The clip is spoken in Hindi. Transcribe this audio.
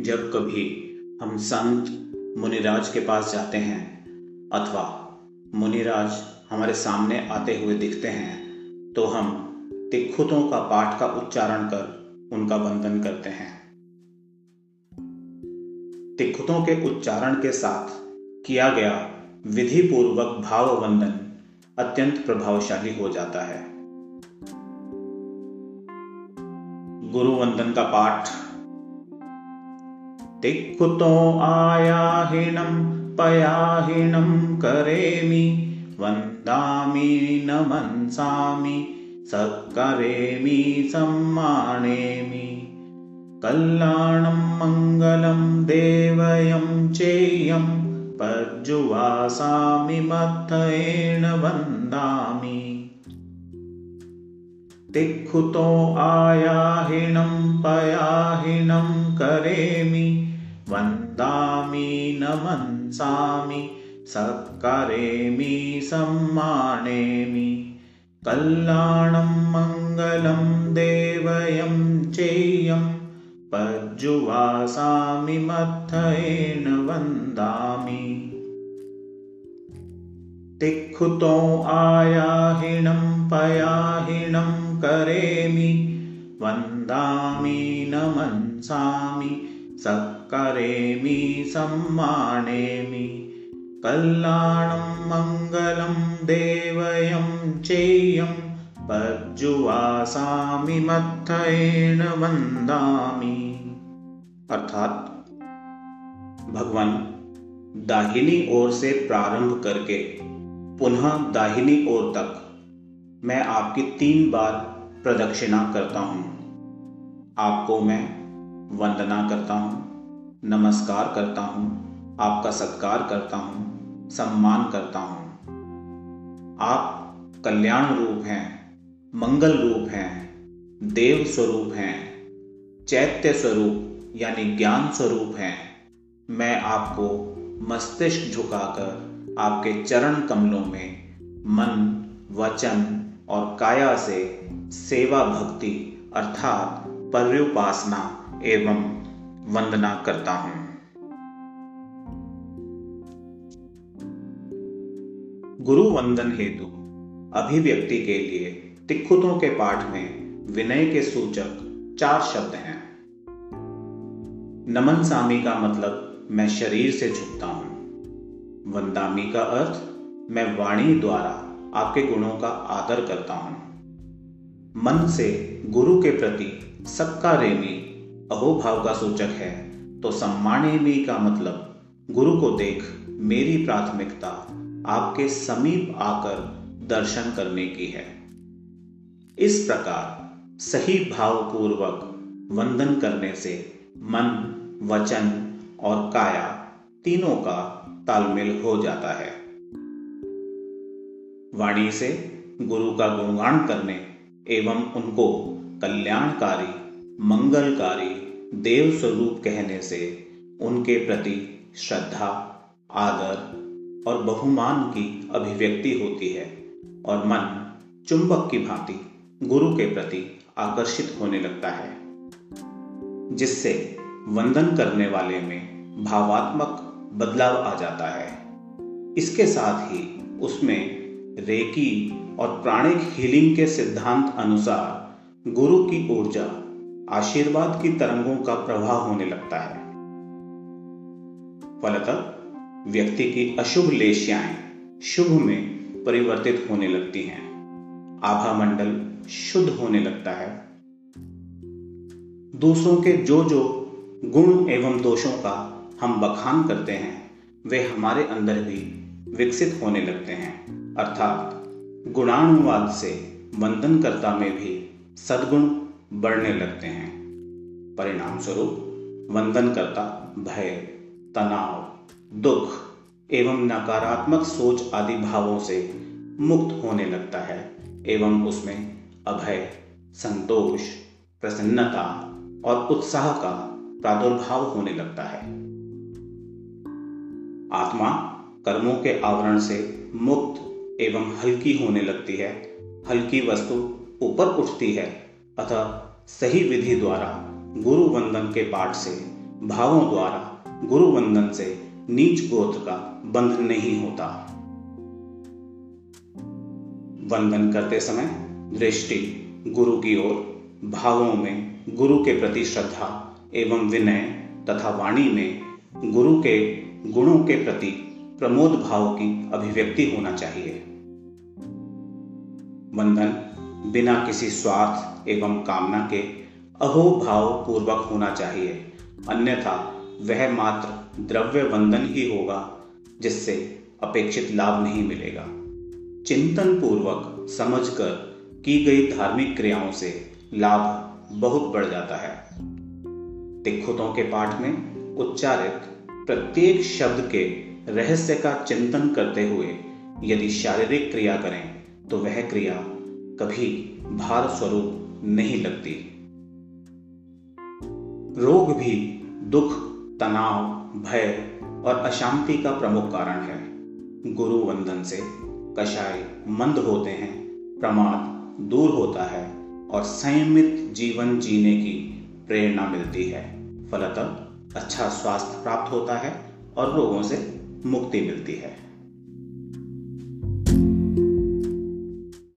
जब कभी हम संत मुनिराज के पास जाते हैं अथवा मुनिराज हमारे सामने आते हुए दिखते हैं तो हम तिखुतों का पाठ का उच्चारण कर उनका वंदन करते हैं। तिखुतों के उच्चारण के साथ किया गया विधि पूर्वक भाव वंदन अत्यंत प्रभावशाली हो जाता है। गुरु वंदन का पाठ तिक्कुतो आयाहिणं पयाहिणं करेमि वन्दामि नमन्सामि सक्करेमि सम्मानेमि। कल्याणं मङ्गलं देवयं चेयं पर्जुवासामि मत्थयेन वन्दामि। तिक्खुतो आयाहिणं पयाहिणं करेमि वन्दामि नमन्सामि सत्करेमि सम्मानेमि। कल्याणं मङ्गलं देवयं चेयं पज्जुवासामि मत्थयेन वन्दामि। तिक्खुतो आयाहिणं पयाहिणं करेमि वन्दामि नमन्सामि सक्करेमि सम्मानेमि। कल्याणं देवयं, चेयं पज्जुवासामि मत्थयेन वन्दामि। अर्थात, भगवान दाहिनी ओर से प्रारंभ करके पुनः दाहिनी ओर तक मैं आपकी तीन बार प्रदक्षिणा करता हूँ। आपको मैं वंदना करता हूँ, नमस्कार करता हूँ, आपका सत्कार करता हूँ, सम्मान करता हूँ। आप कल्याण रूप हैं, मंगल रूप हैं, देव स्वरूप हैं, चैत्य स्वरूप यानी ज्ञान स्वरूप हैं। मैं आपको मस्तिष्क झुकाकर आपके चरण कमलों में मन, वचन और काया से सेवा भक्ति अर्थात पर्युपासना एवं वंदना करता हूँ। गुरु वंदन हेतु अभिव्यक्ति के लिए तिखुतों के पाठ में विनय के सूचक चार शब्द हैं। नमन सामी का मतलब मैं शरीर से झुकता हूँ। वंदामी का अर्थ मैं वाणी द्वारा आपके गुणों का आदर करता हूँ। मन से गुरु के प्रति सबका रेमी अहोभाव का सूचक है। तो सम्मानेमी का मतलब गुरु को देख मेरी प्राथमिकता आपके समीप आकर दर्शन करने की है। इस प्रकार सही भावपूर्वक वंदन करने से मन, वचन और काया तीनों का तालमेल हो जाता है। वाणी से गुरु का गुणगान करने एवं उनको कल्याणकारी मंगलकारी देव स्वरूप कहने से उनके प्रति श्रद्धा, आदर और बहुमान की अभिव्यक्ति होती है और मन चुंबक की भांति गुरु के प्रति आकर्षित होने लगता है, जिससे वंदन करने वाले में भावात्मक बदलाव आ जाता है। इसके साथ ही उसमें रेकी और प्राणिक हीलिंग के सिद्धांत अनुसार गुरु की ऊर्जा आशीर्वाद की तरंगों का प्रवाह होने लगता है। फलतः व्यक्ति की अशुभ लेशियाएँ शुभ में परिवर्तित होने लगती हैं। आभा मंडल शुद्ध होने लगता है। दूसरों के जो जो गुण एवं दोषों का हम बखान करते हैं, वे हमारे अंदर भी विकसित होने लगते हैं। अर्थात गुणानुवाद से वंदनकर्ता में भी सद्गुण बढ़ने लगते हैं। परिणाम स्वरूप वंदनकर्ता भय, तनाव, दुख एवं नकारात्मक सोच आदि भावों से मुक्त होने लगता है एवं उसमें अभय, संतोष, प्रसन्नता और उत्साह का प्रादुर्भाव होने लगता है। आत्मा कर्मों के आवरण से मुक्त एवं हल्की होने लगती है। हल्की वस्तु ऊपर उठती है। अतः सही विधि द्वारा गुरु वंदन के पाठ से, भावों द्वारा गुरु वंदन से नीच गोत्र का बंध नहीं होता। वंदन करते समय दृष्टि गुरु की ओर, भावों में गुरु के प्रति श्रद्धा एवं विनय तथा वाणी में गुरु के गुणों के प्रति प्रमोद भाव की अभिव्यक्ति होना चाहिए। वंदन बिना किसी स्वार्थ एवं कामना के अहो भाव पूर्वक होना चाहिए। अन्यथा, वह मात्र द्रव्य वंदन ही होगा, जिससे अपेक्षित लाभ नहीं मिलेगा। चिंतन पूर्वक समझकर की गई धार्मिक क्रियाओं से लाभ बहुत बढ़ जाता है। तिखुतों के पाठ में उच्चारित प्रत्येक शब्द के रहस्य का चिंतन करते हुए यदि शारीरिक क्रिया करें तो वह क्रिया कभी भार स्वरूप नहीं लगती। रोग भी दुख, तनाव, भय और अशांति का प्रमुख कारण है। गुरु वंदन से कषाय मंद होते हैं, प्रमाद दूर होता है और संयमित जीवन जीने की प्रेरणा मिलती है। फलतः अच्छा स्वास्थ्य प्राप्त होता है और रोगों से मुक्ति मिलती है।